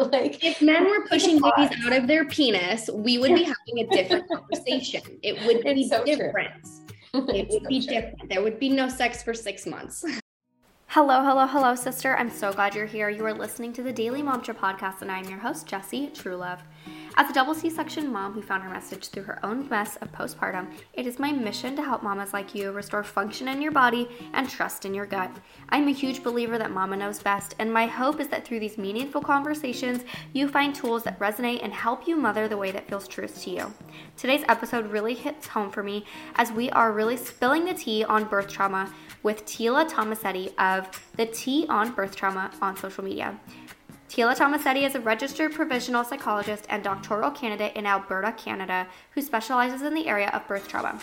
like if men were pushing babies out of their penis, we would be having a different conversation. It would be so different. It would so be true. different. There would be no sex for six months. Hello, hello, hello, sister. I'm so glad you're here. You are listening to the Daily Momtra podcast, and I'm your host, Jessie Truelove. As a double C section mom who found her message through her own mess of postpartum, it is my mission to help mamas like you restore function in your body and trust in your gut. I'm a huge believer that mama knows best, and my hope is that through these meaningful conversations, you find tools that resonate and help you mother the way that feels truth to you. Today's episode really hits home for me as we are really spilling the tea on birth trauma with Teela Tomassetti of the Tea on Birth Trauma on social media. Teela Tomassetti is a registered provisional psychologist and doctoral candidate in Alberta, Canada, who specializes in the area of birth trauma.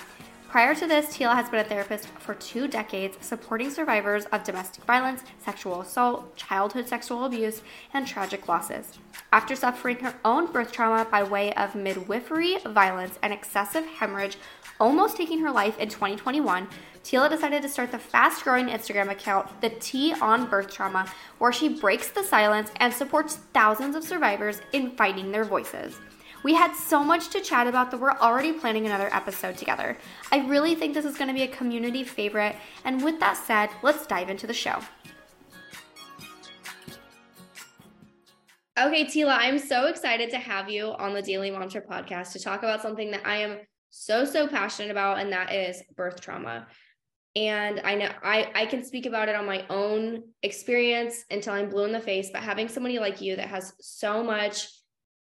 Prior to this, Teela has been a therapist for two decades, supporting survivors of domestic violence, sexual assault, childhood sexual abuse, and tragic losses. After suffering her own birth trauma by way of midwifery violence and excessive hemorrhage, almost taking her life in 2021, Teela decided to start the fast growing Instagram account, The Tea on Birth Trauma, where she breaks the silence and supports thousands of survivors in finding their voices. We had so much to chat about that we're already planning another episode together. I really think this is going to be a community favorite, and with that said, let's dive into the show. Okay, Teela, I'm so excited to have you on the Daily Momtra podcast to talk about something that I am so, so passionate about, and that is birth trauma and i know i i can speak about it on my own experience until i'm blue in the face but having somebody like you that has so much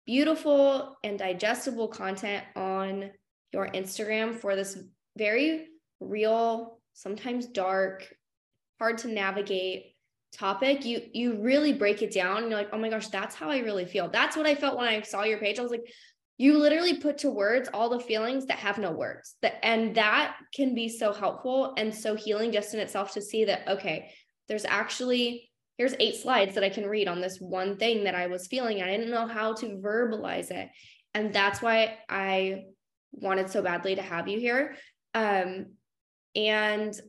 beautiful and digestible content on your instagram for this very real sometimes dark hard to navigate topic you you really break it down and you're like oh my gosh that's how i really feel. That's what i felt when i saw your page. I was like you literally put to words all the feelings that have no words that and that can be so helpful and so healing just in itself to see that okay there's actually here's eight slides that i can read on this one thing that i was feeling. I didn't know how to verbalize it. And that's why i wanted so badly to have you here. Um, and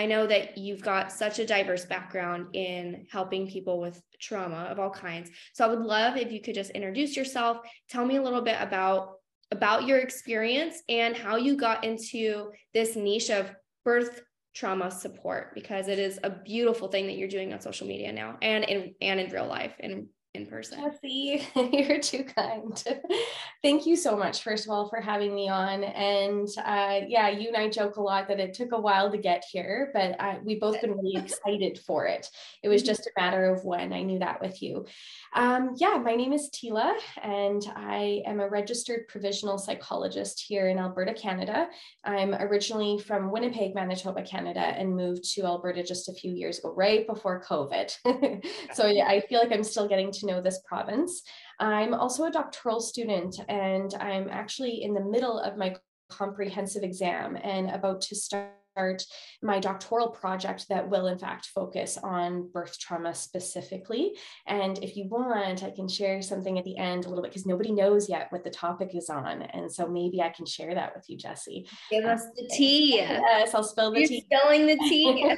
I know that you've got such a diverse background in helping people with trauma of all kinds. So I would love if you could just introduce yourself, tell me a little bit about about your experience and how you got into this niche of birth trauma support because it is a beautiful thing that you're doing on social media now and in and in real life and in person. Jessie, you're too kind. Thank you so much, first of all, for having me on. And uh, yeah, you and I joke a lot that it took a while to get here, but uh, we've both been really excited for it. It was mm-hmm. just a matter of when. I knew that with you. Um, yeah, my name is Teela, and I am a registered provisional psychologist here in Alberta, Canada. I'm originally from Winnipeg, Manitoba, Canada, and moved to Alberta just a few years ago, right before COVID. so yeah, I feel like I'm still getting to to know this province. I'm also a doctoral student and I'm actually in the middle of my comprehensive exam and about to start start my doctoral project that will in fact focus on birth trauma specifically. And if you want, I can share something at the end a little bit because nobody knows yet what the topic is on. And so maybe I can share that with you, Jesse. Give us the tea. Yes, I'll spill the You're tea. Spilling the tea.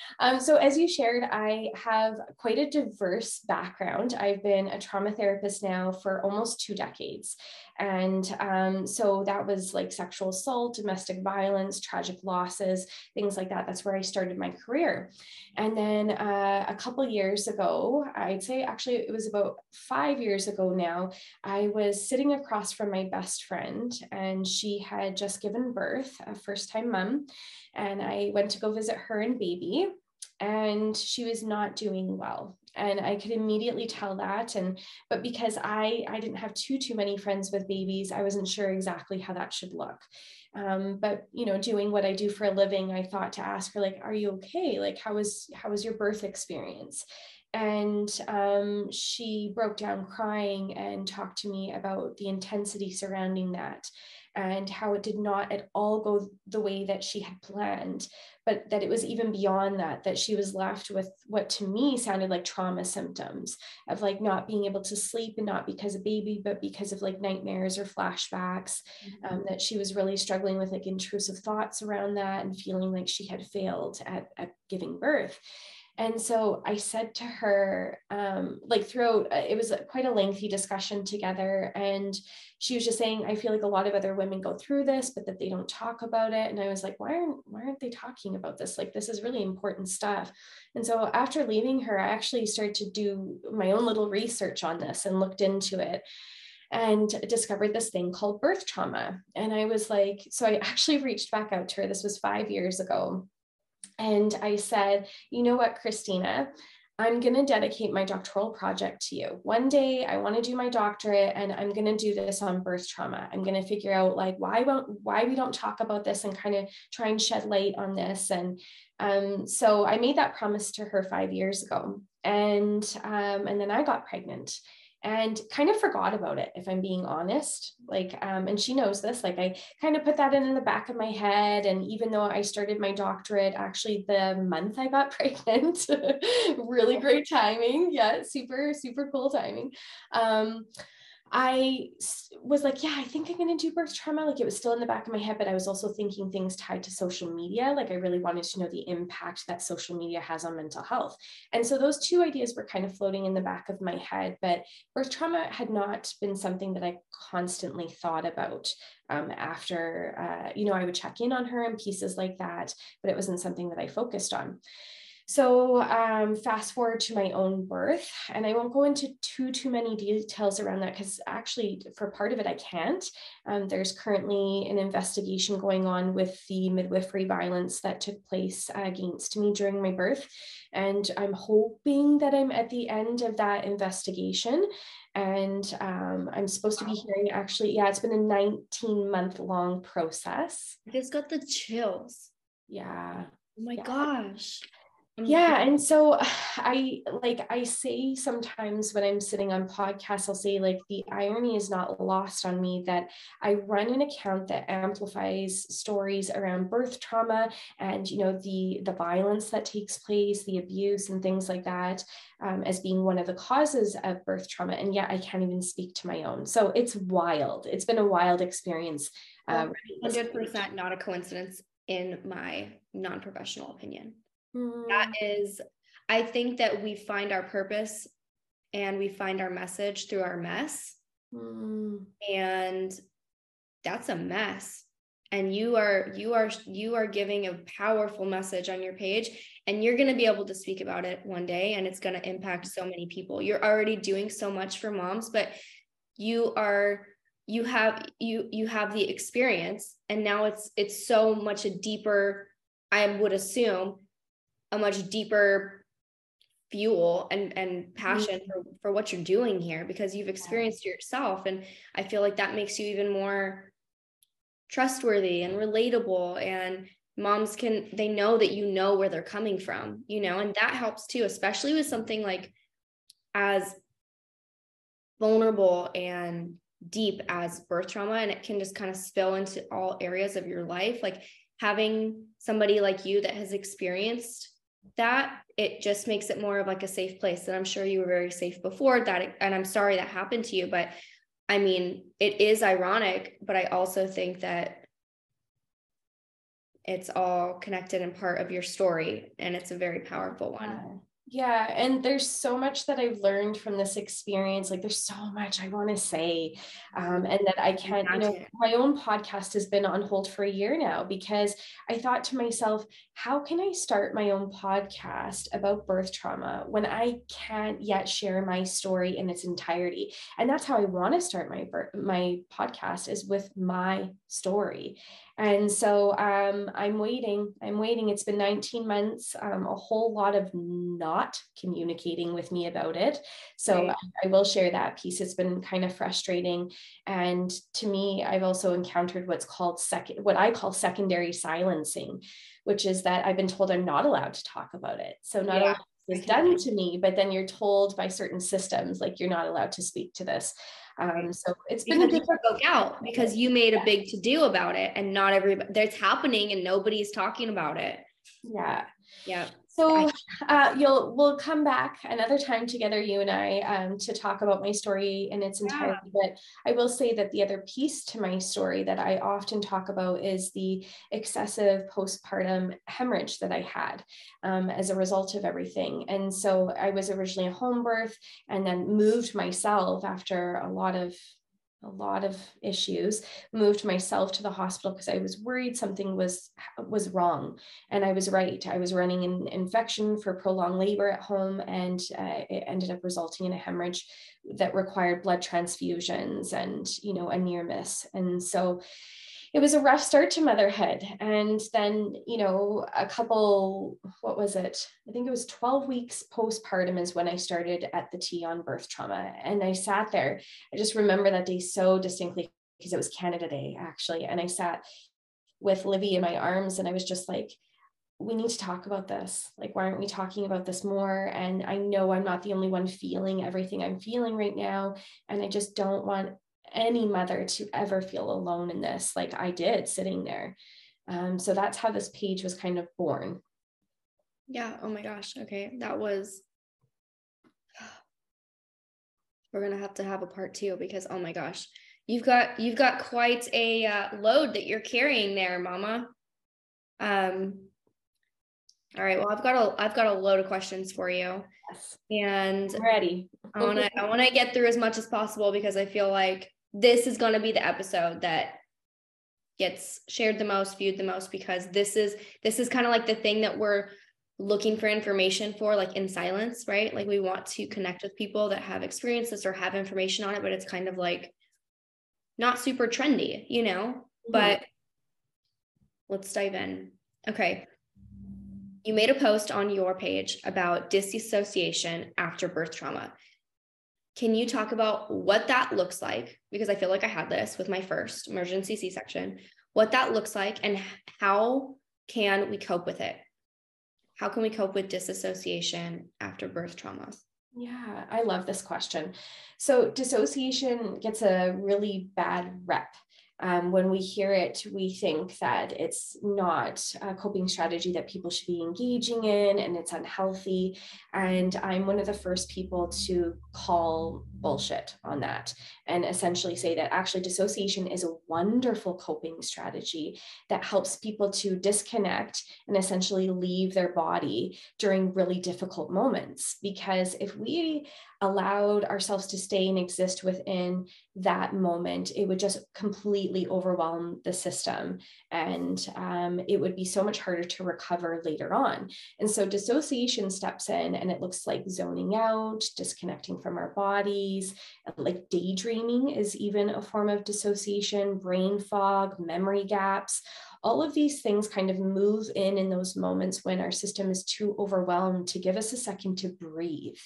um, so as you shared, I have quite a diverse background. I've been a trauma therapist now for almost two decades. And um, so that was like sexual assault, domestic violence, tragic losses, things like that. That's where I started my career. And then uh, a couple years ago, I'd say actually it was about five years ago now, I was sitting across from my best friend, and she had just given birth, a first time mom. And I went to go visit her and baby and she was not doing well and i could immediately tell that and but because i i didn't have too too many friends with babies i wasn't sure exactly how that should look. Um, but you know doing what i do for a living i thought to ask her like are you okay? Like how was how was your birth experience? And um, she broke down crying and talked to me about the intensity surrounding that and how it did not at all go the way that she had planned but that it was even beyond that that she was left with what to me sounded like trauma symptoms of like not being able to sleep and not because of baby but because of like nightmares or flashbacks mm-hmm. um, that she was really struggling with like intrusive thoughts around that and feeling like she had failed at, at giving birth And so I said to her, um, like throughout, uh, it was quite a lengthy discussion together. And she was just saying, I feel like a lot of other women go through this, but that they don't talk about it. And I was like, why aren't, why aren't they talking about this? Like, this is really important stuff. And so after leaving her, I actually started to do my own little research on this and looked into it and discovered this thing called birth trauma. And I was like, so I actually reached back out to her. This was five years ago. And I said, you know what, Christina, I'm going to dedicate my doctoral project to you. One day I want to do my doctorate and I'm going to do this on birth trauma. I'm going to figure out like why won't why we don't talk about this and kind of try and shed light on this. And um, so I made that promise to her five years ago. And um, and then I got pregnant and kind of forgot about it if i'm being honest like um, and she knows this like i kind of put that in, in the back of my head and even though i started my doctorate actually the month i got pregnant really great timing yeah super super cool timing um, I was like, yeah, I think I'm going to do birth trauma. Like it was still in the back of my head, but I was also thinking things tied to social media. Like I really wanted to know the impact that social media has on mental health. And so those two ideas were kind of floating in the back of my head, but birth trauma had not been something that I constantly thought about. Um, after, uh, you know, I would check in on her and pieces like that, but it wasn't something that I focused on. So um, fast forward to my own birth, and I won't go into too too many details around that because actually for part of it I can't. Um, there's currently an investigation going on with the midwifery violence that took place against me during my birth, and I'm hoping that I'm at the end of that investigation. And um, I'm supposed to be hearing actually, yeah, it's been a 19 month long process. I just got the chills. Yeah. Oh my yeah. gosh. Yeah. Mm-hmm. And so I like, I say sometimes when I'm sitting on podcasts, I'll say, like, the irony is not lost on me that I run an account that amplifies stories around birth trauma and, you know, the, the violence that takes place, the abuse and things like that um, as being one of the causes of birth trauma. And yet I can't even speak to my own. So it's wild. It's been a wild experience. Uh, 100% not a coincidence in my non professional opinion. Mm. That is, I think that we find our purpose and we find our message through our mess. Mm. And that's a mess. And you are you are you are giving a powerful message on your page and you're going to be able to speak about it one day and it's going to impact so many people. You're already doing so much for moms, but you are you have you you have the experience and now it's it's so much a deeper i would assume a much deeper fuel and and passion mm-hmm. for for what you're doing here because you've experienced yourself. And i feel like that makes you even more trustworthy and relatable. And moms can they know that you know where they're coming from you know and that helps too especially with something like as vulnerable and deep as birth trauma. And it can just kind of spill into all areas of your life. Like having somebody like you that has experienced that it just makes it more of like a safe place and i'm sure you were very safe before that and i'm sorry that happened to you but i mean it is ironic but i also think that it's all connected and part of your story and it's a very powerful one yeah and there's so much that i've learned from this experience like there's so much i want to say um, and that i can't you know my own podcast has been on hold for a year now because i thought to myself how can i start my own podcast about birth trauma when i can't yet share my story in its entirety? And that's how i want to start my my podcast is with my story and so um, I'm waiting. I'm waiting. It's been 19 months, um, a whole lot of not communicating with me about it. So right. I, I will share that piece. It's been kind of frustrating. And to me, I've also encountered what's called second, what I call secondary silencing, which is that I've been told I'm not allowed to talk about it. So not yeah. only is done to me, but then you're told by certain systems, like you're not allowed to speak to this. Um, so it's been because a different spoke out because you made a big to do about it and not everybody that's happening and nobody's talking about it. Yeah. Yeah. So uh, you'll we'll come back another time together, you and I, um, to talk about my story in its entirety. Yeah. But I will say that the other piece to my story that I often talk about is the excessive postpartum hemorrhage that I had um, as a result of everything. And so I was originally a home birth, and then moved myself after a lot of a lot of issues moved myself to the hospital because i was worried something was was wrong. And i was right i was running an infection for prolonged labor at home and uh, it ended up resulting in a hemorrhage that required blood transfusions and you know a near miss. And so it was a rough start to motherhood. And then, you know, a couple, what was it? I think it was 12 weeks postpartum is when I started at the Tea on birth trauma. And I sat there. I just remember that day so distinctly because it was Canada Day, actually. And I sat with Livy in my arms and I was just like, we need to talk about this. Like, why aren't we talking about this more? And I know I'm not the only one feeling everything I'm feeling right now. And I just don't want any mother to ever feel alone in this, like I did sitting there. Um, so that's how this page was kind of born. Yeah. Oh my gosh. Okay. That was. We're gonna have to have a part two because oh my gosh, you've got you've got quite a uh, load that you're carrying there, Mama. Um. All right. Well, I've got a I've got a load of questions for you. Yes. And I'm ready. I want to I want to get through as much as possible because I feel like this is going to be the episode that gets shared the most viewed the most because this is this is kind of like the thing that we're looking for information for like in silence right? Like we want to connect with people that have experiences or have information on it but it's kind of like not super trendy you know? Mm-hmm. but let's dive in. Okay. You made a post on your page about disassociation after birth trauma can you talk about what that looks like? Because I feel like I had this with my first emergency C section, what that looks like, and how can we cope with it? How can we cope with disassociation after birth traumas? Yeah, I love this question. So, dissociation gets a really bad rep um, when we hear it, we think that it's not a coping strategy that people should be engaging in and it's unhealthy. And I'm one of the first people to call bullshit on that and essentially say that actually dissociation is a wonderful coping strategy that helps people to disconnect and essentially leave their body during really difficult moments. Because if we allowed ourselves to stay and exist within that moment, it would just completely overwhelm the system and um, it would be so much harder to recover later on. And so dissociation steps in and it looks like zoning out, disconnecting from our bodies, like daydreaming is even a form of dissociation, brain fog, memory gaps. All of these things kind of move in in those moments when our system is too overwhelmed to give us a second to breathe.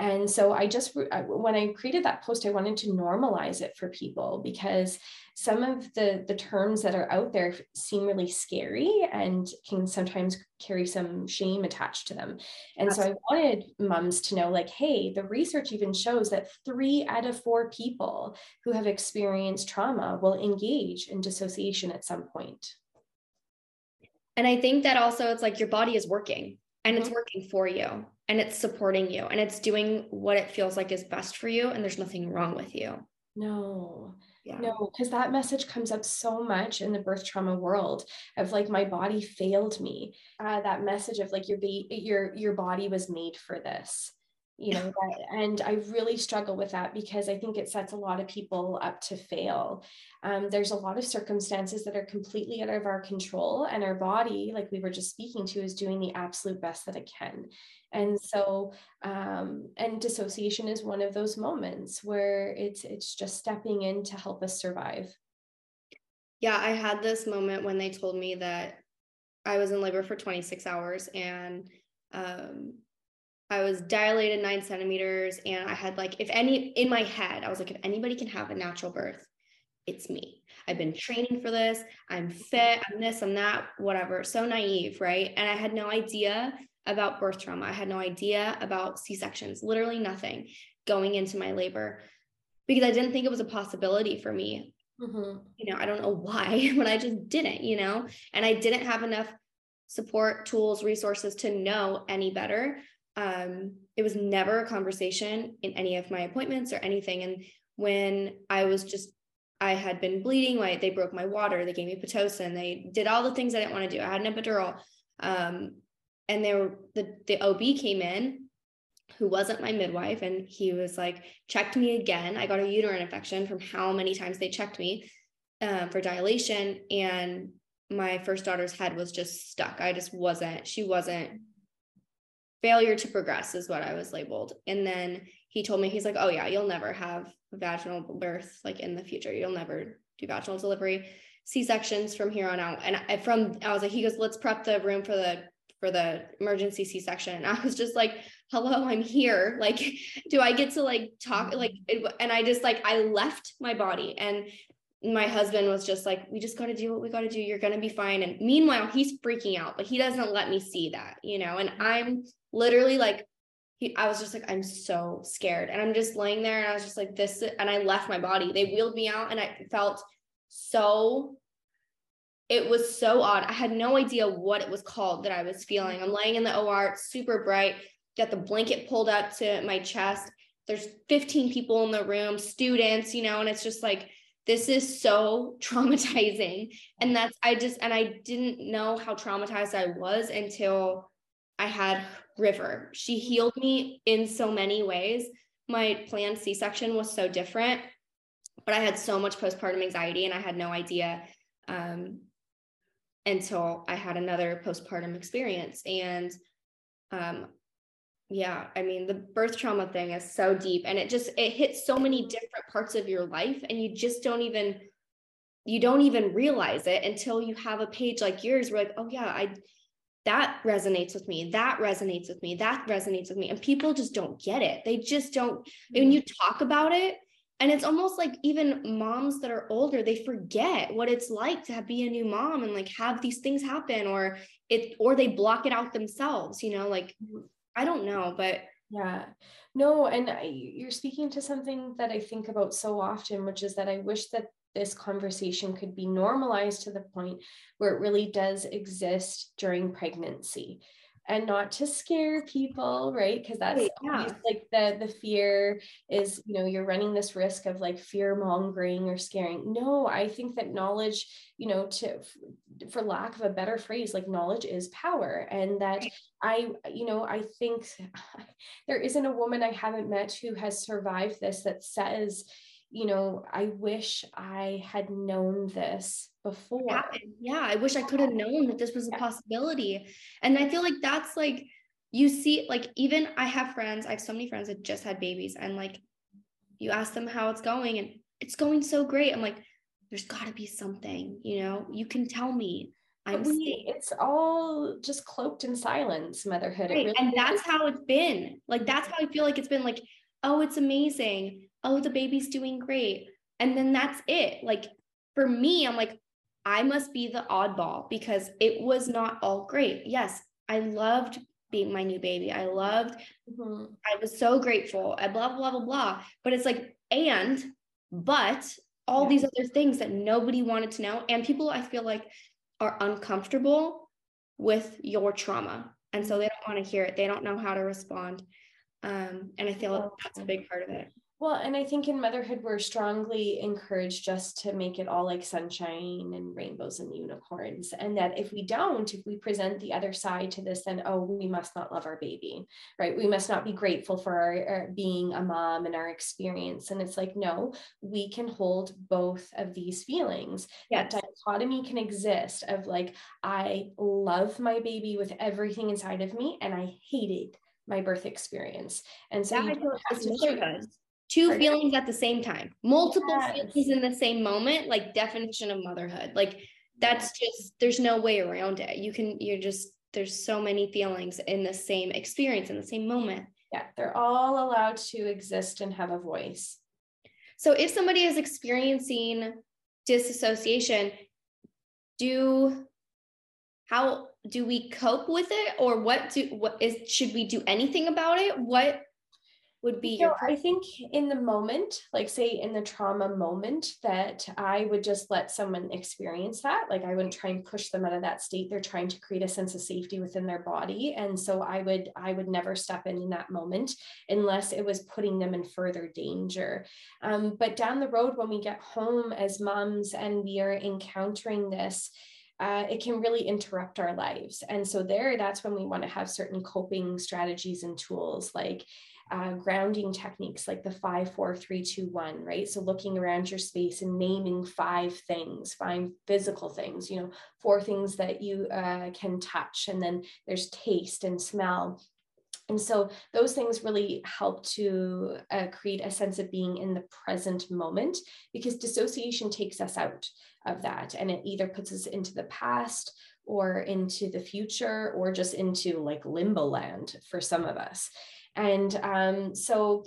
And so I just, when I created that post, I wanted to normalize it for people because some of the, the terms that are out there seem really scary and can sometimes carry some shame attached to them. And Absolutely. so I wanted moms to know like, hey, the research even shows that three out of four people who have experienced trauma will engage in dissociation at some point. And I think that also it's like your body is working and mm-hmm. it's working for you and it's supporting you and it's doing what it feels like is best for you and there's nothing wrong with you. No. Yeah. No, because that message comes up so much in the birth trauma world of like my body failed me. Uh, that message of like your be- your your body was made for this you know that, and i really struggle with that because i think it sets a lot of people up to fail. Um, there's a lot of circumstances that are completely out of our control and our body like we were just speaking to is doing the absolute best that it can. And so um, and dissociation is one of those moments where it's it's just stepping in to help us survive. Yeah i had this moment when they told me that i was in labor for 26 hours and um, I was dilated nine centimeters, and I had like, if any, in my head, I was like, if anybody can have a natural birth, it's me. I've been training for this. I'm fit. I'm this. I'm that. Whatever. So naive, right? And I had no idea about birth trauma. I had no idea about C sections. Literally nothing going into my labor because I didn't think it was a possibility for me. Mm-hmm. You know, I don't know why, but I just didn't. You know, and I didn't have enough support, tools, resources to know any better. Um, it was never a conversation in any of my appointments or anything. And when I was just, I had been bleeding, like they broke my water, they gave me Pitocin, they did all the things I didn't want to do. I had an epidural. Um, and they were the, the OB came in who wasn't my midwife and he was like checked me again i got a uterine infection from how many times they checked me um, for dilation and my first daughter's head was just stuck i just wasn't she wasn't failure to progress is what i was labeled. And then he told me he's like oh yeah you'll never have vaginal birth like in the future. You'll never do vaginal delivery c-sections from here on out. And I, from i was like he goes let's prep the room for the for the emergency c-section. And i was just like hello i'm here. Like do i get to like talk mm-hmm. like it, and i just like i left my body and my husband was just like we just got to do what we got to do. You're going to be fine. And meanwhile he's freaking out but he doesn't let me see that you know? And mm-hmm. i'm literally like he, I was just like, I'm so scared. And I'm just laying there and I was just like, this, and I left my body. They wheeled me out and I felt so, it was so odd. I had no idea what it was called that I was feeling. I'm laying in the OR, it's super bright, got the blanket pulled up to my chest. There's 15 people in the room, students, you know, and it's just like, this is so traumatizing. And that's, I just, and I didn't know how traumatized I was until I had River. She healed me in so many ways. My planned C section was so different, but I had so much postpartum anxiety and I had no idea um, until I had another postpartum experience. And um, yeah, I mean, the birth trauma thing is so deep and it just, it hits so many different parts of your life and you just don't even, you don't even realize it until you have a page like yours where like, oh yeah, I, that resonates with me that resonates with me that resonates with me and people just don't get it they just don't when mm-hmm. you talk about it and it's almost like even moms that are older they forget what it's like to be a new mom and like have these things happen or it or they block it out themselves you know like mm-hmm. i don't know but yeah no and I, you're speaking to something that i think about so often which is that i wish that this conversation could be normalized to the point where it really does exist during pregnancy. And not to scare people right? Because that's yeah. like the the fear is you know you're running this risk of like fear mongering or scaring. No i think that knowledge you know to for lack of a better phrase like knowledge is power. And that i you know i think there isn't a woman i haven't met who has survived this that says you know, I wish I had known this before. Yeah, I wish I could have known that this was a possibility. And I feel like that's like, you see, like, even I have friends, I have so many friends that just had babies, and like, you ask them how it's going, and it's going so great. I'm like, there's got to be something, you know, you can tell me. I'm we, it's all just cloaked in silence, motherhood. Right. Really and that's how it's been. Like, that's how I feel like it's been like, oh, it's amazing oh, the baby's doing great. And then that's it. Like for me, I'm like, I must be the oddball because it was not all great. Yes, I loved being my new baby. I loved, mm-hmm. I was so grateful, I blah, blah, blah, blah. But it's like, and, but all yeah. these other things that nobody wanted to know. And people, I feel like, are uncomfortable with your trauma. And so they don't want to hear it. They don't know how to respond. Um, and I feel like that's a big part of it. Well, and I think in motherhood, we're strongly encouraged just to make it all like sunshine and rainbows and unicorns. And that if we don't, if we present the other side to this, then, oh, we must not love our baby, right? We must not be grateful for our, our being a mom and our experience. And it's like, no, we can hold both of these feelings. Yes. That dichotomy can exist of like, I love my baby with everything inside of me, and I hated my birth experience. And so you have to two feelings at the same time. Multiple yes. feelings in the same moment like definition of motherhood. Like that's just there's no way around it. You can you're just there's so many feelings in the same experience in the same moment. Yeah they're all allowed to exist and have a voice. So if somebody is experiencing disassociation do how do we cope with it? Or what do what is should we do anything about it? What would be know, I think in the moment, like say in the trauma moment, that I would just let someone experience that. Like I wouldn't try and push them out of that state. They're trying to create a sense of safety within their body. And so I would, I would never step in in that moment unless it was putting them in further danger. Um, but down the road, when we get home as moms and we are encountering this, uh, it can really interrupt our lives. And so, there, that's when we want to have certain coping strategies and tools like uh, grounding techniques like the five, four, three, two, one, right? So looking around your space and naming five things, five physical things, you know, four things that you uh, can touch. And then there's taste and smell. And so those things really help to uh, create a sense of being in the present moment because dissociation takes us out of that and it either puts us into the past or into the future or just into like limbo land for some of us. And um, so,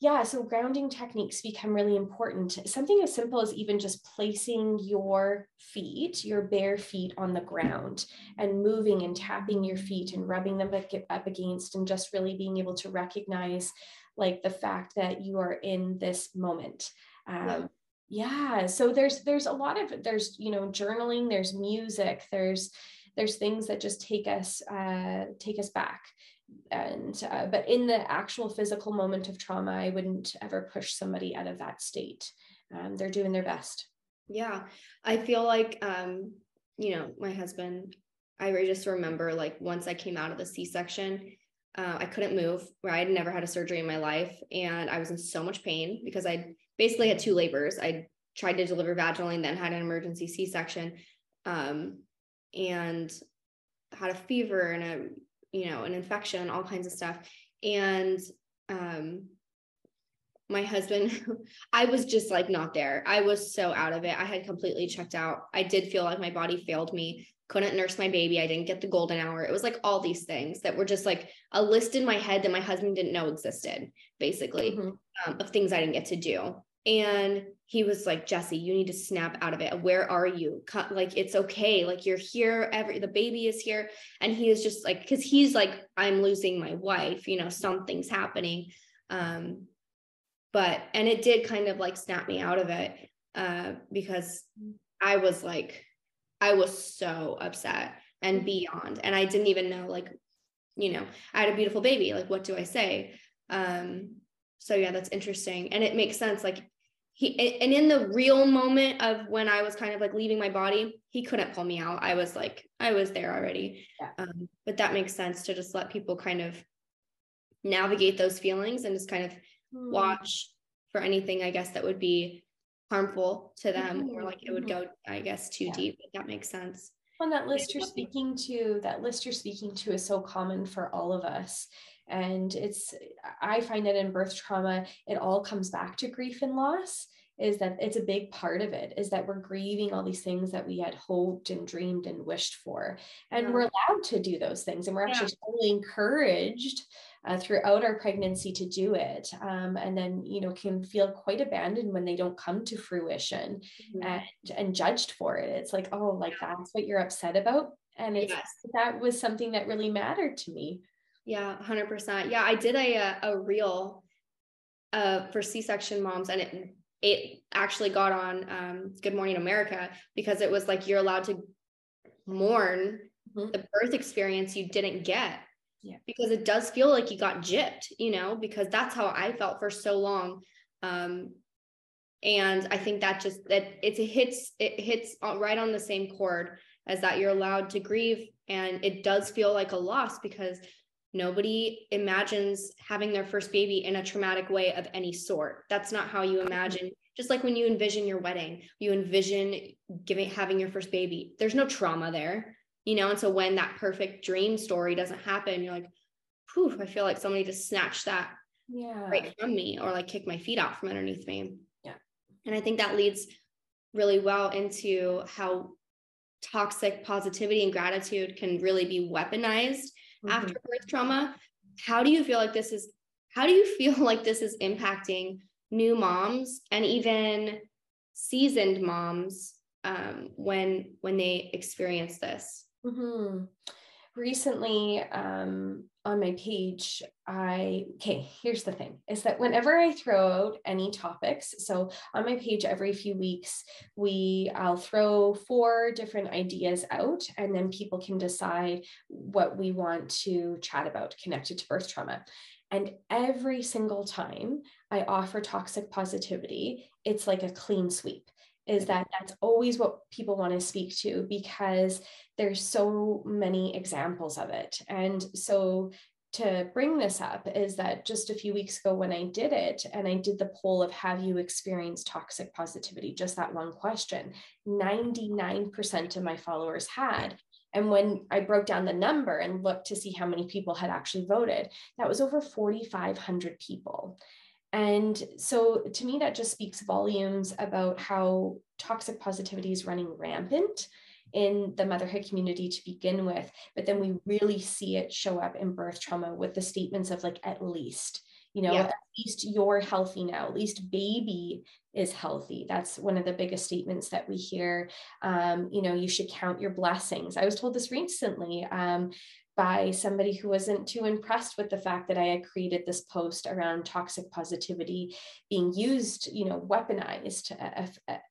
yeah, so grounding techniques become really important. Something as simple as even just placing your feet, your bare feet on the ground and moving and tapping your feet and rubbing them up against, and just really being able to recognize like the fact that you are in this moment. Um, yeah. yeah so there's there's a lot of there's you know journaling there's music there's there's things that just take us uh, take us back and uh, but in the actual physical moment of trauma i wouldn't ever push somebody out of that state. Um, they're doing their best. Yeah. I feel like um you know my husband i just remember like once i came out of the c-section uh, i couldn't move where i had never had a surgery in my life and i was in so much pain because i basically had two labors. I tried to deliver vaginally and then had an emergency c-section um, and had a fever and a you know, an infection, all kinds of stuff. And um, my husband, I was just like not there. I was so out of it. I had completely checked out. I did feel like my body failed me, couldn't nurse my baby. I didn't get the golden hour. It was like all these things that were just like a list in my head that my husband didn't know existed, basically, mm-hmm. um, of things I didn't get to do. And he was like, Jesse, you need to snap out of it. Where are you? Like, it's okay. Like, you're here. Every the baby is here. And he is just like, because he's like, I'm losing my wife, you know, something's happening. Um, but and it did kind of like snap me out of it. Uh, because I was like, I was so upset and beyond. And I didn't even know, like, you know, I had a beautiful baby. Like, what do I say? Um, so yeah, that's interesting. And it makes sense. Like he and in the real moment of when I was kind of like leaving my body, he couldn't pull me out. I was like, I was there already. Yeah. Um, but that makes sense to just let people kind of navigate those feelings and just kind of mm. watch for anything, I guess, that would be harmful to them mm-hmm. or like it would go, I guess, too yeah. deep. But that makes sense. Well, that list you're speaking to, that list you're speaking to is so common for all of us. And it's, I find that in birth trauma, it all comes back to grief and loss is that it's a big part of it is that we're grieving all these things that we had hoped and dreamed and wished for and yeah. we're allowed to do those things and we're actually yeah. totally encouraged uh, throughout our pregnancy to do it um, and then you know can feel quite abandoned when they don't come to fruition mm-hmm. and and judged for it it's like oh like that's what you're upset about and it's that was something that really mattered to me yeah, 100%. Yeah, I did a uh, a reel uh for C-section moms and it it actually got on um Good Morning America because it was like you're allowed to mourn mm-hmm. the birth experience you didn't get. Yeah. Because it does feel like you got gypped, you know, because that's how I felt for so long. Um and I think that just that it hits it hits right on the same chord as that you're allowed to grieve and it does feel like a loss because Nobody imagines having their first baby in a traumatic way of any sort. That's not how you mm-hmm. imagine. Just like when you envision your wedding, you envision giving having your first baby. There's no trauma there, you know. And so when that perfect dream story doesn't happen, you're like, "Poof!" I feel like somebody just snatched that yeah. right from me, or like kicked my feet out from underneath me. Yeah. And I think that leads really well into how toxic positivity and gratitude can really be weaponized mm-hmm. after birth trauma. How do you feel like this is how do you feel like this is impacting new moms and even seasoned moms um, when when they experience this? Mm-hmm. Recently, um, on my page, I, okay, here's the thing is that whenever I throw out any topics, so on my page every few weeks, we, I'll throw four different ideas out and then people can decide what we want to chat about connected to birth trauma. And every single time I offer toxic positivity, it's like a clean sweep is that that's always what people want to speak to because there's so many examples of it. And so to bring this up is that just a few weeks ago when I did it and I did the poll of have you experienced toxic positivity, just that one question, 99% of my followers had. And when I broke down the number and looked to see how many people had actually voted, that was over 4,500 people. And so to me, that just speaks volumes about how toxic positivity is running rampant in the motherhood community to begin with. But then we really see it show up in birth trauma with the statements of like, at least, you know, yeah. at least you're healthy now, at least baby is healthy. That's one of the biggest statements that we hear. Um, you know, you should count your blessings. I was told this recently. Um, by somebody who wasn't too impressed with the fact that I had created this post around toxic positivity being used, you know, weaponized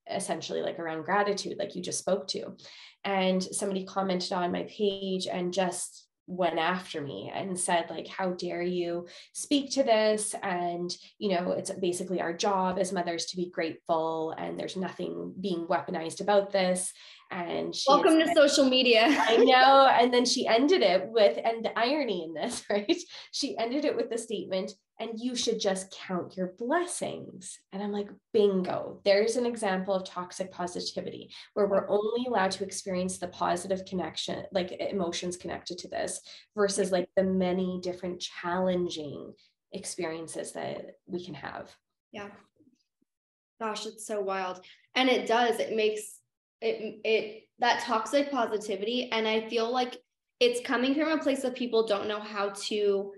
essentially like around gratitude, like you just spoke to. And somebody commented on my page and just went after me and said like how dare you speak to this? And you know it's basically our job as mothers to be grateful and there's nothing being weaponized about this. And welcome to social media. I know. And then she ended it with and the irony in this right? She ended it with the statement and you should just count your blessings. And i'm like bingo there's an example of toxic positivity where we're only allowed to experience the positive connection like emotions connected to this versus like the many different challenging experiences that we can have. Yeah. Gosh it's so wild. And it does it makes it it that toxic positivity and i feel like it's coming from a place of people don't know how to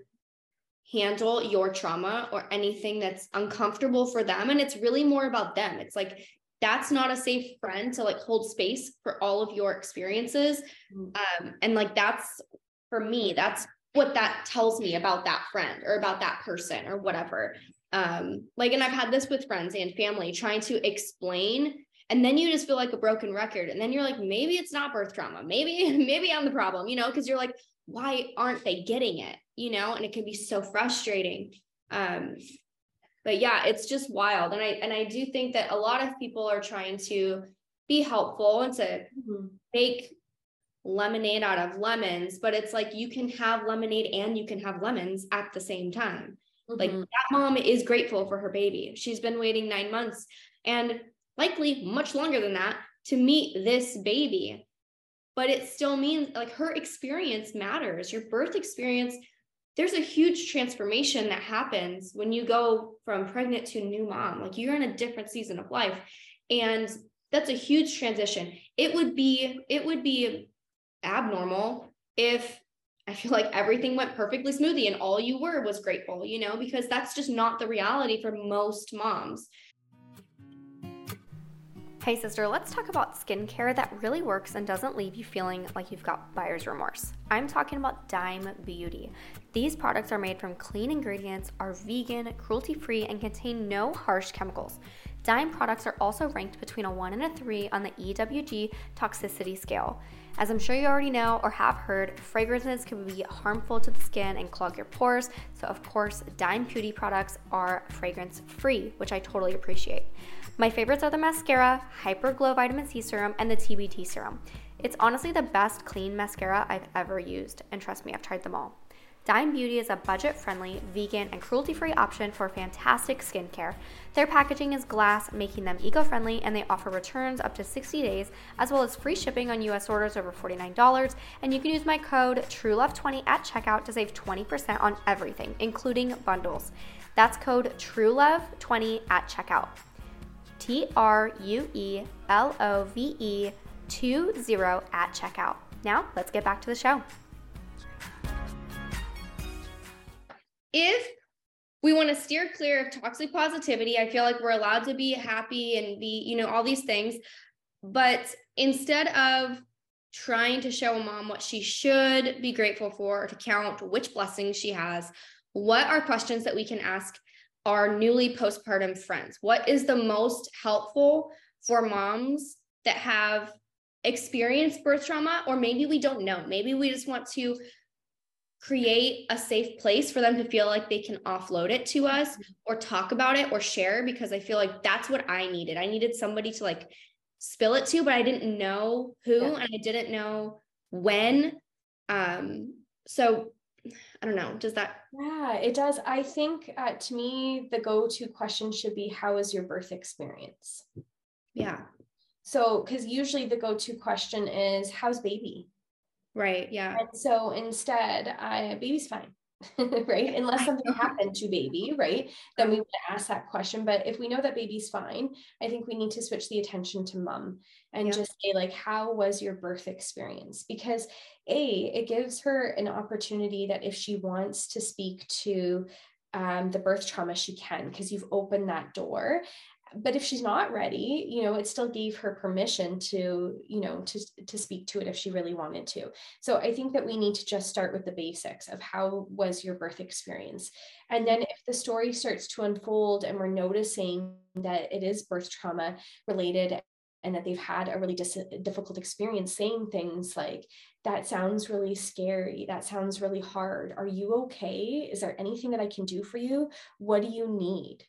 handle your trauma or anything that's uncomfortable for them and it's really more about them. It's like that's not a safe friend to like hold space for all of your experiences. Mm. um, and like that's for me that's what that tells me about that friend or about that person or whatever. Um like and i've had this with friends and family trying to explain and then you just feel like a broken record and then you're like maybe it's not birth trauma. Maybe maybe i'm the problem you know because you're like why aren't they getting it you know and it can be so frustrating um but yeah it's just wild and i and i do think that a lot of people are trying to be helpful and to mm-hmm. make lemonade out of lemons but it's like you can have lemonade and you can have lemons at the same time mm-hmm. like that mom is grateful for her baby she's been waiting 9 months and likely much longer than that to meet this baby. But it still means like her experience matters. Your birth experience, there's a huge transformation that happens when you go from pregnant to new mom. Like you're in a different season of life. And that's a huge transition. It would be, it would be abnormal if I feel like everything went perfectly smoothly and all you were was grateful, you know, because that's just not the reality for most moms. Hey, sister, let's talk about skincare that really works and doesn't leave you feeling like you've got buyer's remorse. I'm talking about Dime Beauty. These products are made from clean ingredients, are vegan, cruelty free, and contain no harsh chemicals. Dime products are also ranked between a 1 and a 3 on the EWG toxicity scale. As I'm sure you already know or have heard, fragrances can be harmful to the skin and clog your pores. So, of course, Dime Beauty products are fragrance free, which I totally appreciate. My favorites are the mascara, Hyper Glow Vitamin C Serum, and the TBT Serum. It's honestly the best clean mascara I've ever used, and trust me, I've tried them all. Dime Beauty is a budget friendly, vegan, and cruelty free option for fantastic skincare. Their packaging is glass, making them eco friendly, and they offer returns up to 60 days, as well as free shipping on US orders over $49. And you can use my code TRUELOVE20 at checkout to save 20% on everything, including bundles. That's code TRUELOVE20 at checkout. T R U E L O V E 20 at checkout. Now, let's get back to the show. If we want to steer clear of toxic positivity, I feel like we're allowed to be happy and be, you know, all these things. But instead of trying to show a mom what she should be grateful for, or to count which blessings she has, what are questions that we can ask our newly postpartum friends? What is the most helpful for moms that have experienced birth trauma, or maybe we don't know? Maybe we just want to create a safe place for them to feel like they can offload it to us or talk about it or share because I feel like that's what I needed. I needed somebody to like spill it to, but I didn't know who yeah. and I didn't know when. Um, so I don't know. Does that? Yeah, it does. I think uh, to me, the go to question should be How was your birth experience? Yeah. So, because usually the go to question is How's baby? Right. Yeah. And so instead, I, baby's fine. right? Unless something happened to baby, right? Then we would ask that question. But if we know that baby's fine, I think we need to switch the attention to mom and yeah. just say, like, how was your birth experience? Because A, it gives her an opportunity that if she wants to speak to um, the birth trauma, she can, because you've opened that door but if she's not ready you know it still gave her permission to you know to to speak to it if she really wanted to. So i think that we need to just start with the basics of how was your birth experience? And then if the story starts to unfold and we're noticing that it is birth trauma related and that they've had a really dis- difficult experience saying things like that sounds really scary. That sounds really hard. Are you okay? Is there anything that i can do for you? What do you need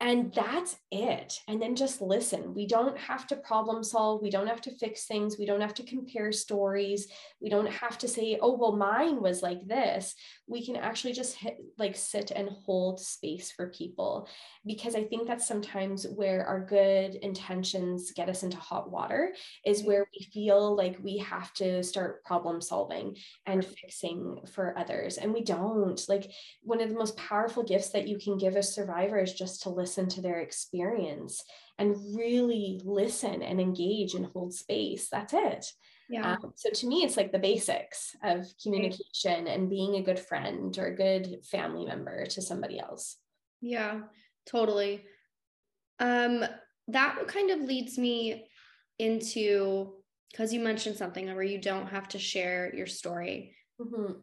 and that's it. And then just listen. We don't have to problem solve. We don't have to fix things. We don't have to compare stories. We don't have to say, oh, well, mine was like this. We can actually just hit, like sit and hold space for people because I think that's sometimes where our good intentions get us into hot water, is mm-hmm. where we feel like we have to start problem solving and fixing for others. And we don't. Like, one of the most powerful gifts that you can give a survivor is just to listen listen to their experience and really listen and engage and hold space. That's it. Yeah. Um, so to me, it's like the basics of communication and being a good friend or a good family member to somebody else. Yeah, totally. Um, that kind of leads me into because you mentioned something where you don't have to share your story. Mm-hmm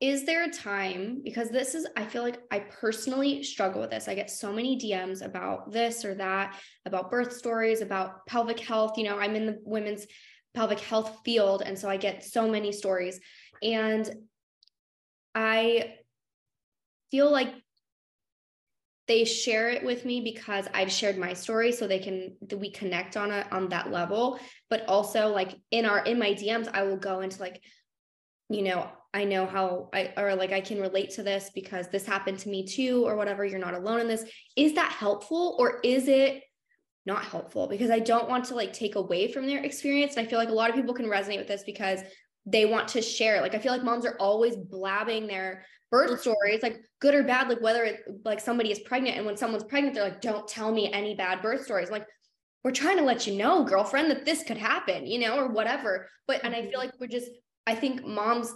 is there a time because this is i feel like i personally struggle with this. I get so many dms about this or that about birth stories about pelvic health you know i'm in the women's pelvic health field and so i get so many stories. And i feel like they share it with me because I've shared my story so they can we connect on a on that level. But also like in our in my DMs I will go into like you know I know how I or like I can relate to this because this happened to me too, or whatever. You're not alone in this. Is that helpful or is it not helpful? Because I don't want to like take away from their experience. And I feel like a lot of people can resonate with this because they want to share. Like I feel like moms are always blabbing their birth stories, like good or bad, like whether it like somebody is pregnant and when someone's pregnant, they're like, don't tell me any bad birth stories. Like, we're trying to let you know, girlfriend, that this could happen, you know, or whatever. But and I feel mm-hmm. like we're just, I think moms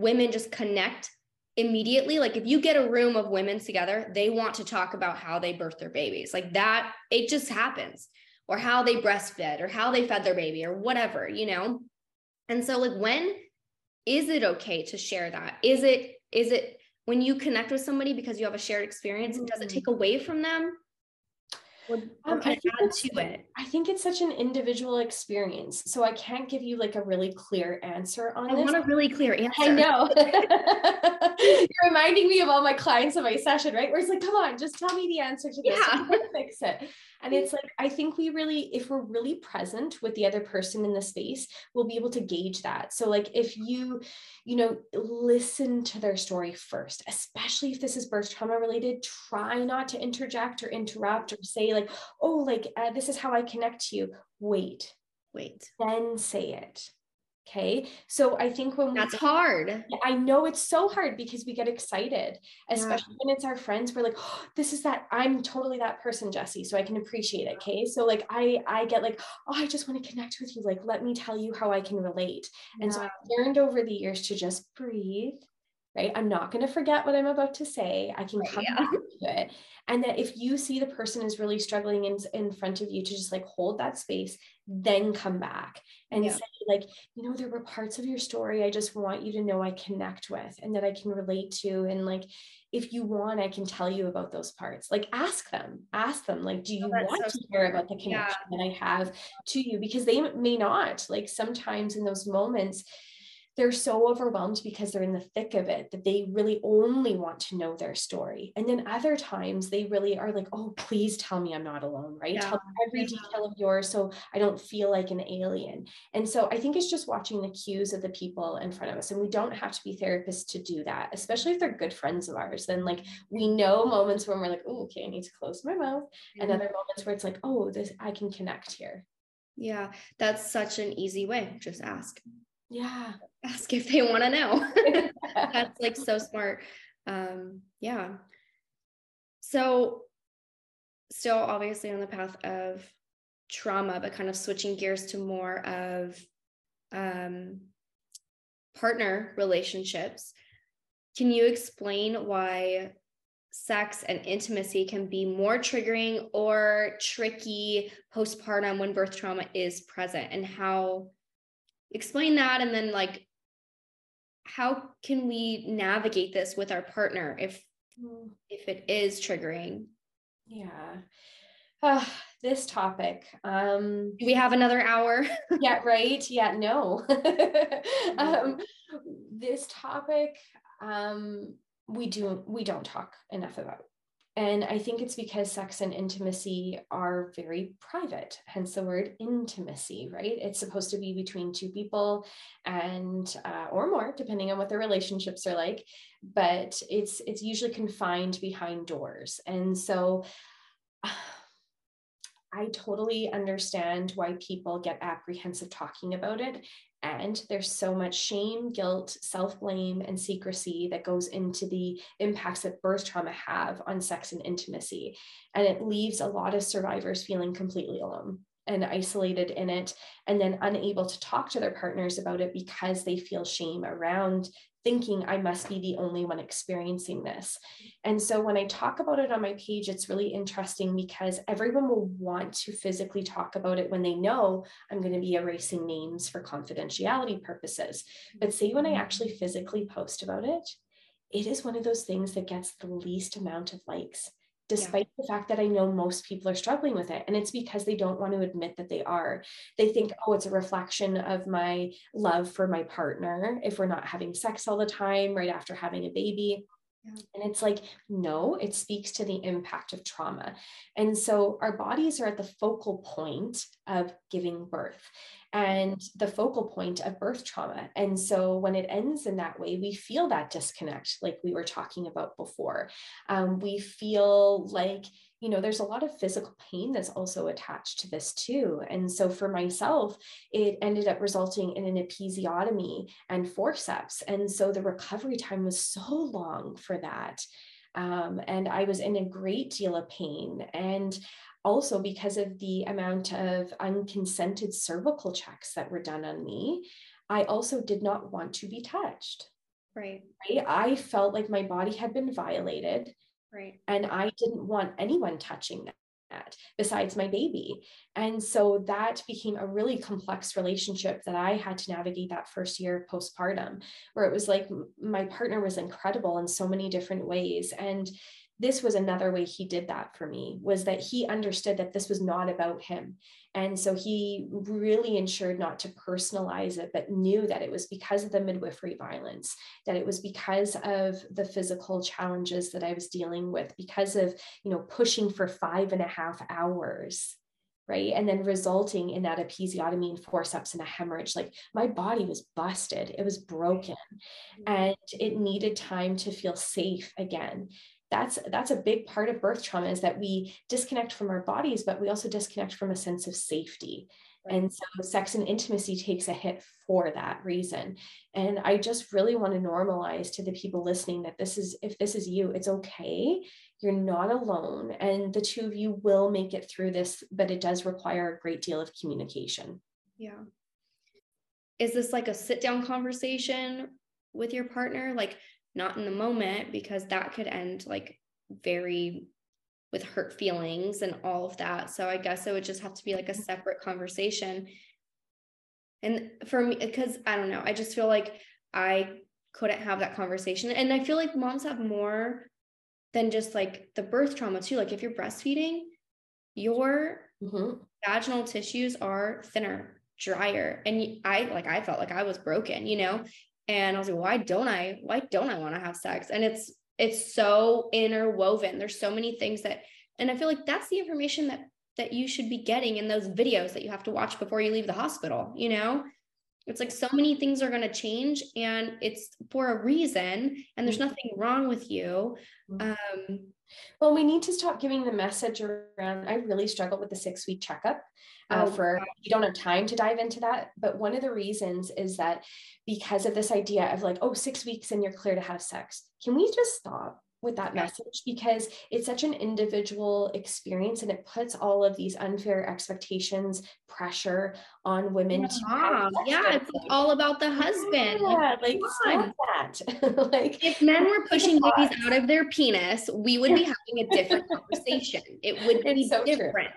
women just connect immediately. Like if you get a room of women together they want to talk about how they birth their babies. Like that it just happens. Or how they breastfed or how they fed their baby or whatever you know? And so like when is it okay to share that? Is it is it when you connect with somebody because you have a shared experience mm-hmm. does it take away from them um, I, think it? I think it's such an individual experience. So I can't give you like a really clear answer on I this. I want a really clear answer. I know. You're reminding me of all my clients in my session, right? Where it's like, come on, just tell me the answer to this. Yeah. fix it. And it's like, I think we really, if we're really present with the other person in the space, we'll be able to gauge that. So, like, if you, you know, listen to their story first, especially if this is birth trauma related, try not to interject or interrupt or say, like, oh, like, uh, this is how I connect to you. Wait, wait, then say it. Okay. So I think when that's we, hard. I know it's so hard because we get excited, especially yeah. when it's our friends. We're like, oh, this is that I'm totally that person, Jesse. So I can appreciate it. Okay. So like I I get like, oh, I just want to connect with you. Like, let me tell you how I can relate. Yeah. And so I've learned over the years to just breathe. Right. I'm not going to forget what I'm about to say. I can come yeah. It. And that if you see the person is really struggling in, in front of you to just like hold that space then come back and yeah. say like you know there were parts of your story i just want you to know i connect with and that i can relate to. And like if you want i can tell you about those parts. Like ask them ask them like do you oh, want so to hear about the connection yeah. that i have to you? Because they may not. Like sometimes in those moments they're so overwhelmed because they're in the thick of it that they really only want to know their story. And then other times they really are like, oh, please tell me I'm not alone, right? Yeah. Tell me every detail of yours so I don't feel like an alien. And so I think it's just watching the cues of the people in front of us. And we don't have to be therapists to do that, especially if they're good friends of ours. Then, like, we know moments when we're like, oh, okay, I need to close my mouth. Mm-hmm. And other moments where it's like, oh, this, I can connect here. Yeah, that's such an easy way. Just ask. Yeah. Ask if they want to know. That's like so smart. Um, yeah. So, still obviously on the path of trauma, but kind of switching gears to more of um, partner relationships. Can you explain why sex and intimacy can be more triggering or tricky postpartum when birth trauma is present and how explain that and then like how can we navigate this with our partner if hmm. if it is triggering? Yeah. Uh, this topic um do we have another hour? Yeah right? Yeah no. Um this topic um we do we don't talk enough about and I think it's because sex and intimacy are very private, hence the word intimacy, right? It's supposed to be between two people and uh, or more, depending on what their relationships are like. But it's it's usually confined behind doors, and so. I totally understand why people get apprehensive talking about it and there's so much shame, guilt, self blame, and secrecy that goes into the impacts that birth trauma have on sex and intimacy. And it leaves a lot of survivors feeling completely alone and isolated in it, and then unable to talk to their partners about it because they feel shame around thinking I must be the only one experiencing this. And so when I talk about it on my page, it's really interesting because everyone will want to physically talk about it when they know I'm going to be erasing names for confidentiality purposes. But say when I actually physically post about it, it is one of those things that gets the least amount of likes despite yeah. the fact that I know most people are struggling with it. And it's because they don't want to admit that they are. They think, oh, it's a reflection of my love for my partner if we're not having sex all the time right after having a baby. Yeah. And it's like, no, it speaks to the impact of trauma. And so our bodies are at the focal point of giving birth and the focal point of birth trauma. And so when it ends in that way, we feel that disconnect, like we were talking about before. Um, we feel like, you know, there's a lot of physical pain that's also attached to this too. And so for myself, it ended up resulting in an episiotomy and forceps. And so the recovery time was so long for that. Um, and I was in a great deal of pain. And also because of the amount of unconsented cervical checks that were done on me, I also did not want to be touched. Right. Right. I felt like my body had been violated. Right. And I didn't want anyone touching that besides my baby. And so that became a really complex relationship that I had to navigate that first year postpartum, where it was like my partner was incredible in so many different ways. And this was another way he did that for me was that he understood that this was not about him. And so he really ensured not to personalize it but knew that it was because of the midwifery violence that it was because of the physical challenges that i was dealing with because of you know pushing for five and a half hours right? And then resulting in that episiotomy and forceps and a hemorrhage. Like my body was busted. It was broken. Mm-hmm. and it needed time to feel safe again that's that's a big part of birth trauma is that we disconnect from our bodies but we also disconnect from a sense of safety. Right. and so sex and intimacy takes a hit for that reason. And i just really want to normalize to the people listening that this is if this is you it's okay. You're not alone. And the two of you will make it through this but it does require a great deal of communication. Yeah. Is this like a sit down conversation with your partner? Like not in the moment because that could end like very with hurt feelings and all of that. So I guess it would just have to be like a separate conversation. And for me, because I don't know, I just feel like I couldn't have that conversation. And I feel like moms have more than just like the birth trauma too. Like if you're breastfeeding, your mm-hmm. vaginal tissues are thinner, drier. And I like I felt like I was broken, you know? And I was like, why don't I, why don't I want to have sex? And it's it's so interwoven. There's so many things that, and I feel like that's the information that that you should be getting in those videos that you have to watch before you leave the hospital, you know? It's like so many things are going to change and it's for a reason and there's mm-hmm. nothing wrong with you. Mm-hmm. Um, well, we need to stop giving the message around. I really struggle with the six week checkup. Uh, oh, for you don't have time to dive into that, but one of the reasons is that because of this idea of like, oh, six weeks and you're clear to have sex. Can we just stop? With that message because it's such an individual experience and it puts all of these unfair expectations pressure on women yeah, yeah it's all about the husband yeah, like that like if men were pushing babies out of their penis we would be having a different conversation it would be so different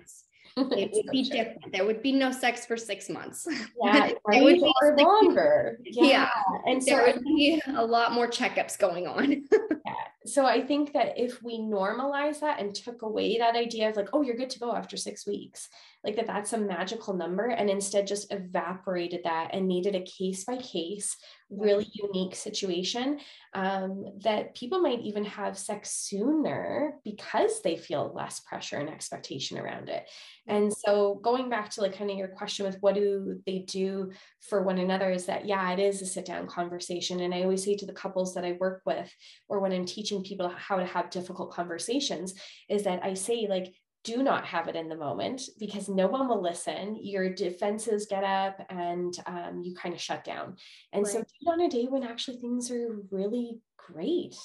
true it would be different. There would be no sex for six months. Yeah, it would be or longer. Yeah. yeah. And so there would be a lot more checkups going on. yeah. So I think that if we normalize that and took away that idea of like, oh, you're good to go after six weeks, like that that's a magical number, and instead just evaporated that and made it a case by case, really unique situation, um, that people might even have sex sooner because they feel less pressure and expectation around it. And so going back to like kind of your question with what do they do for one another is that, yeah, it is a sit down conversation. And I always say to the couples that I work with, or when I'm teaching people how to have difficult conversations, is that I say, like, do not have it in the moment because no one will listen. Your defenses get up and um, you kind of shut down. And right. so, do it on a day when actually things are really great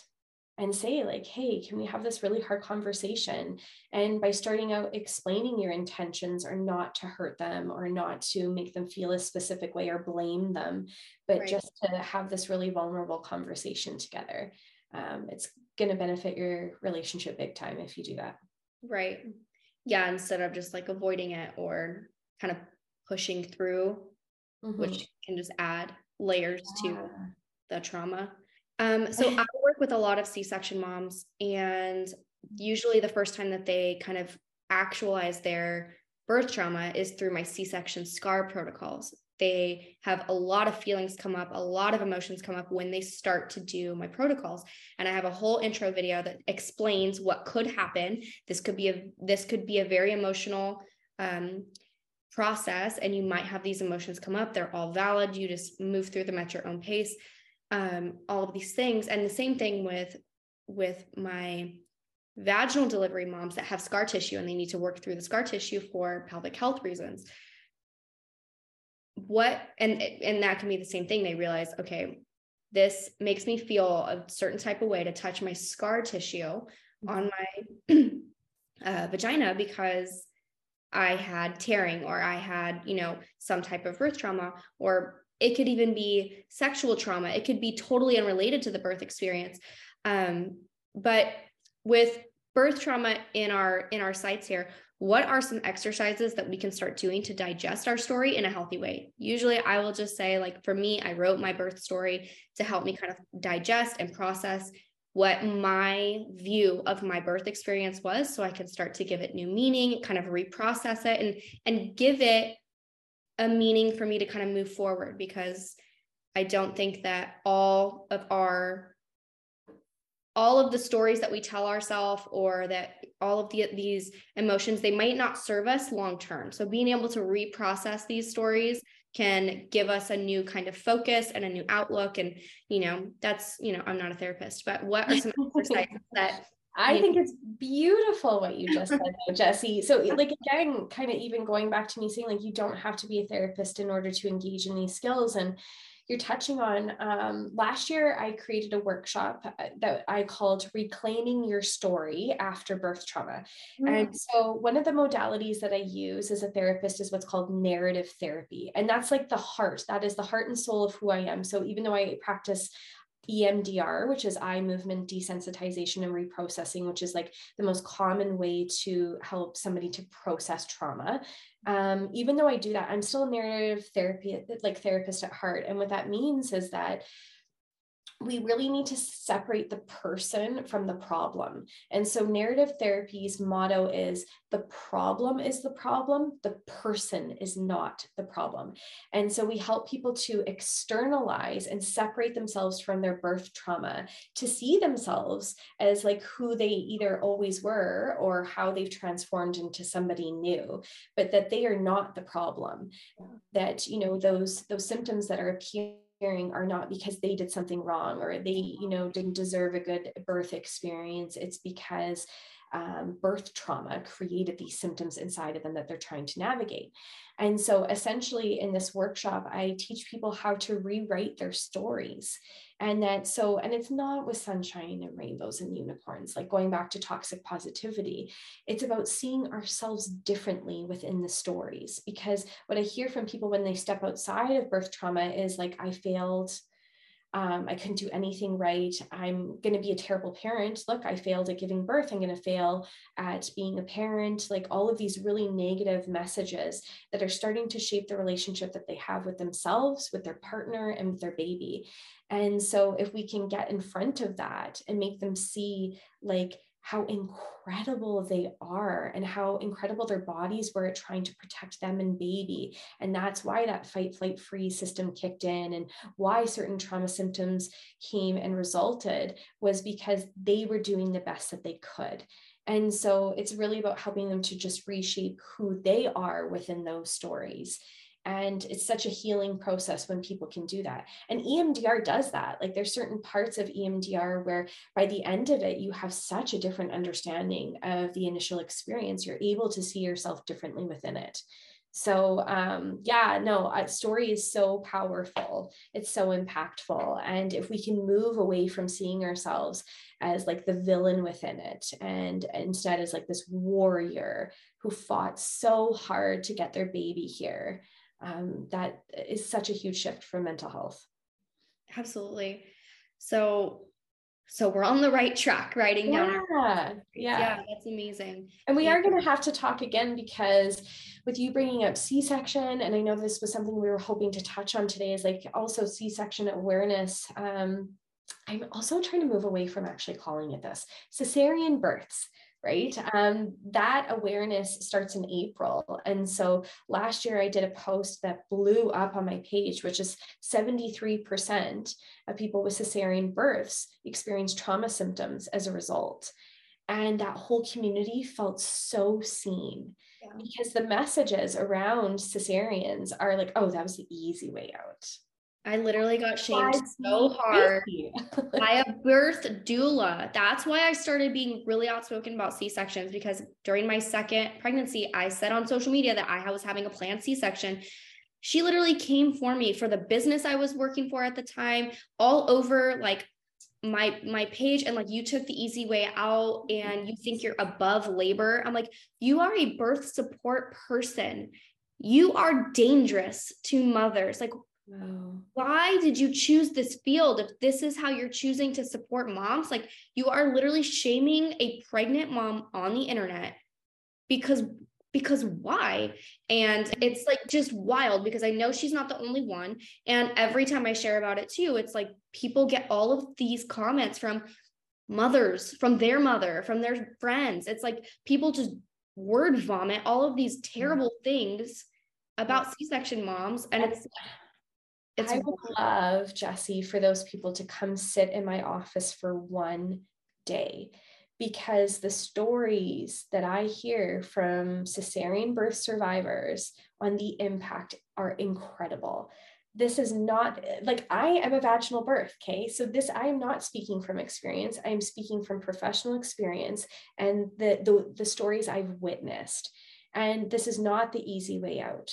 and say like hey can we have this really hard conversation and by starting out explaining your intentions are not to hurt them or not to make them feel a specific way or blame them but right. just to have this really vulnerable conversation together um, it's going to benefit your relationship big time if you do that right yeah instead of just like avoiding it or kind of pushing through mm-hmm. which can just add layers yeah. to the trauma um, so I work with a lot of C-section moms, and usually the first time that they kind of actualize their birth trauma is through my C-section scar protocols. They have a lot of feelings come up, a lot of emotions come up when they start to do my protocols. And I have a whole intro video that explains what could happen. This could be a this could be a very emotional um, process, and you might have these emotions come up. They're all valid. You just move through them at your own pace um, all of these things. And the same thing with with my vaginal delivery moms that have scar tissue and they need to work through the scar tissue for pelvic health reasons. What and and that can be the same thing. They realize, okay, this makes me feel a certain type of way to touch my scar tissue on my uh, vagina because I had tearing or I had, you know, some type of birth trauma or it could even be sexual trauma. It could be totally unrelated to the birth experience. Um, but with birth trauma in our in our sites here what are some exercises that we can start doing to digest our story in a healthy way? Usually i will just say like for me i wrote my birth story to help me kind of digest and process what my view of my birth experience was so i can start to give it new meaning kind of reprocess it and and give it a meaning for me to kind of move forward because I don't think that all of our all of the stories that we tell ourselves or that all of the, these emotions they might not serve us long term so being able to reprocess these stories can give us a new kind of focus and a new outlook and you know that's you know i'm not a therapist but what are some exercises that I think it's beautiful what you just said, Jesse. So, like, again, kind of even going back to me saying, like, you don't have to be a therapist in order to engage in these skills. And you're touching on um, last year, I created a workshop uh, that I called Reclaiming Your Story After Birth Trauma. Mm-hmm. And so, one of the modalities that I use as a therapist is what's called narrative therapy. And that's like the heart, that is the heart and soul of who I am. So, even though I practice EMDR, which is eye movement desensitization and reprocessing, which is like the most common way to help somebody to process trauma. Um, even though I do that, I'm still a narrative therapy, like therapist at heart. And what that means is that we really need to separate the person from the problem. And so, narrative therapy's motto is the problem is the problem, the person is not the problem. And so, we help people to externalize and separate themselves from their birth trauma to see themselves as like who they either always were or how they've transformed into somebody new, but that they are not the problem. That, you know, those, those symptoms that are appearing are not because they did something wrong or they you know didn't deserve a good birth experience. It's because um, birth trauma created these symptoms inside of them that they're trying to navigate. And so essentially in this workshop i teach people how to rewrite their stories. And that so and it's not with sunshine and rainbows and unicorns like going back to toxic positivity. It's about seeing ourselves differently within the stories. Because what i hear from people when they step outside of birth trauma is like i failed um, I couldn't do anything right. I'm going to be a terrible parent. Look, I failed at giving birth. I'm going to fail at being a parent. Like all of these really negative messages that are starting to shape the relationship that they have with themselves, with their partner, and with their baby. And so, if we can get in front of that and make them see, like, how incredible they are and how incredible their bodies were at trying to protect them and baby. And that's why that fight, flight, freeze system kicked in and why certain trauma symptoms came and resulted was because they were doing the best that they could. And so it's really about helping them to just reshape who they are within those stories and it's such a healing process when people can do that. And emdr does that. Like there's certain parts of emdr where by the end of it you have such a different understanding of the initial experience. You're able to see yourself differently within it. So um, yeah no a story is so powerful. It's so impactful. And if we can move away from seeing ourselves as like the villain within it and instead as like this warrior who fought so hard to get their baby here um, that is such a huge shift for mental health. Absolutely. So so we're on the right track writing yeah, down yeah yeah. That's amazing. And we are going to have to talk again because with you bringing up c-section and i know this was something we were hoping to touch on today is like also c-section awareness. Um, i'm also trying to move away from actually calling it this cesarean births right? Um, that awareness starts in April. And so last year I did a post that blew up on my page, which is 73% of people with cesarean births experience trauma symptoms as a result. And that whole community felt so seen yeah. because the messages around cesareans are like, oh, that was the easy way out. I literally got shamed so hard. by a birth doula. That's why I started being really outspoken about C sections because during my second pregnancy, I said on social media that I was having a planned C section. She literally came for me for the business I was working for at the time, all over like my my page and like you took the easy way out and you think you're above labor. I'm like you are a birth support person. You are dangerous to mothers. Like Wow. Why did you choose this field if this is how you're choosing to support moms? Like you are literally shaming a pregnant mom on the internet because because why? And it's like just wild because I know she's not the only one and every time I share about it too, it's like people get all of these comments from mothers, from their mother, from their friends. It's like people just word vomit all of these mm. terrible things about C-section moms and it's it's I would love, Jesse, for those people to come sit in my office for one day because the stories that I hear from cesarean birth survivors on the impact are incredible. This is not like I am a vaginal birth, okay? So this I am not speaking from experience. I am speaking from professional experience and the the, the stories I've witnessed. And this is not the easy way out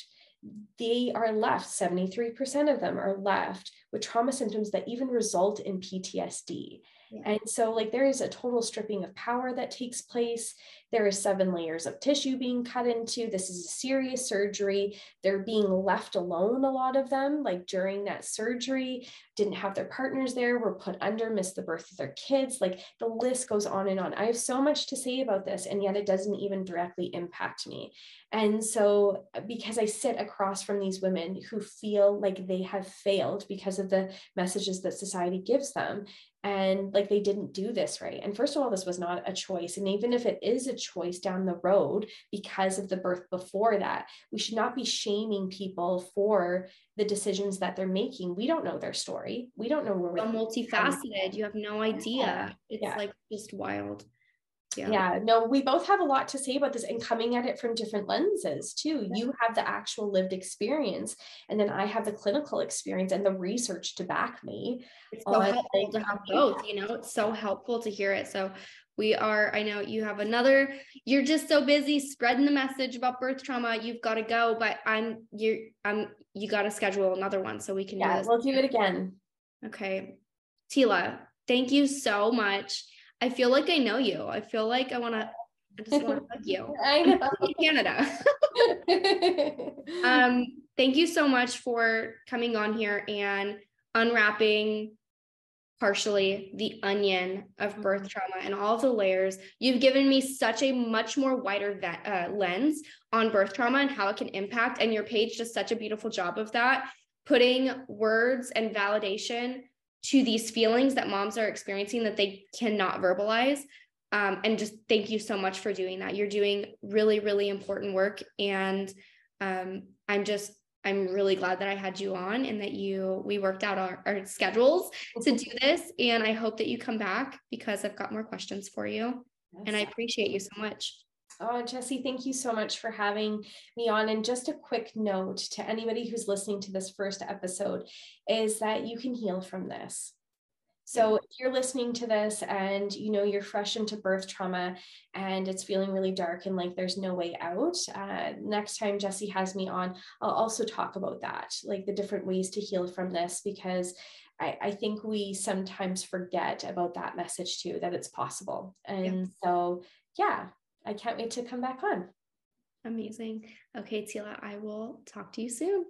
they are left, 73% of them are left with trauma symptoms that even result in PTSD. Yeah. And so, like, there is a total stripping of power that takes place. There are seven layers of tissue being cut into. This is a serious surgery. They're being left alone, a lot of them, like during that surgery, didn't have their partners there, were put under, missed the birth of their kids. Like, the list goes on and on. I have so much to say about this, and yet it doesn't even directly impact me. And so, because I sit across from these women who feel like they have failed because of the messages that society gives them, and like they didn't do this right. And first of all, this was not a choice. And even if it is a choice down the road because of the birth before that, we should not be shaming people for the decisions that they're making. We don't know their story. We don't know where we're multifaceted. You have no idea. It's yeah. like just wild yeah. yeah no we both have a lot to say about this and coming at it from different lenses too. Yeah. you have the actual lived experience and then i have the clinical experience and the research to back me it's so helpful to have both you know it's so helpful to hear it. So we are i know you have another you're just so busy spreading the message about birth trauma you've got to go but i'm you're i'm you got to schedule another one so we can yeah do we'll do it again. Okay. Teela thank you so much I feel like I know you. I feel like I want to. I just want to hug you. I know. Canada. um, thank you so much for coming on here and unwrapping partially the onion of birth mm-hmm. trauma and all the layers. You've given me such a much more wider uh, lens on birth trauma and how it can impact. And your page does such a beautiful job of that, putting words and validation to these feelings that moms are experiencing that they cannot verbalize. Um, and just thank you so much for doing that. You're doing really, really important work. And um, I'm just, I'm really glad that I had you on and that you, we worked out our, our schedules to do this. And I hope that you come back because I've got more questions for you. Yes. And I appreciate you so much. Oh, Jesse, thank you so much for having me on. And just a quick note to anybody who's listening to this first episode is that you can heal from this. So if you're listening to this and you know you're fresh into birth trauma and it's feeling really dark and like there's no way out, uh, next time Jesse has me on, I'll also talk about that, like the different ways to heal from this, because I, I think we sometimes forget about that message too, that it's possible. And so, yeah, I can't wait to come back on. Amazing. Okay, Teela, I will talk to you soon.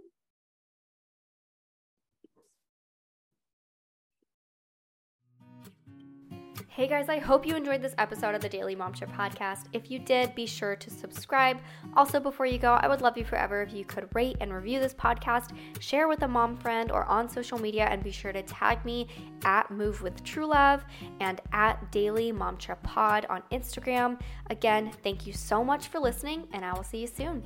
Hey guys, I hope you enjoyed this episode of the Daily Mom Trip podcast. If you did, be sure to subscribe. Also, before you go, I would love you forever if you could rate and review this podcast, share with a mom friend or on social media, and be sure to tag me at Move with True Love and at Daily Mom Trip Pod on Instagram. Again, thank you so much for listening, and I will see you soon.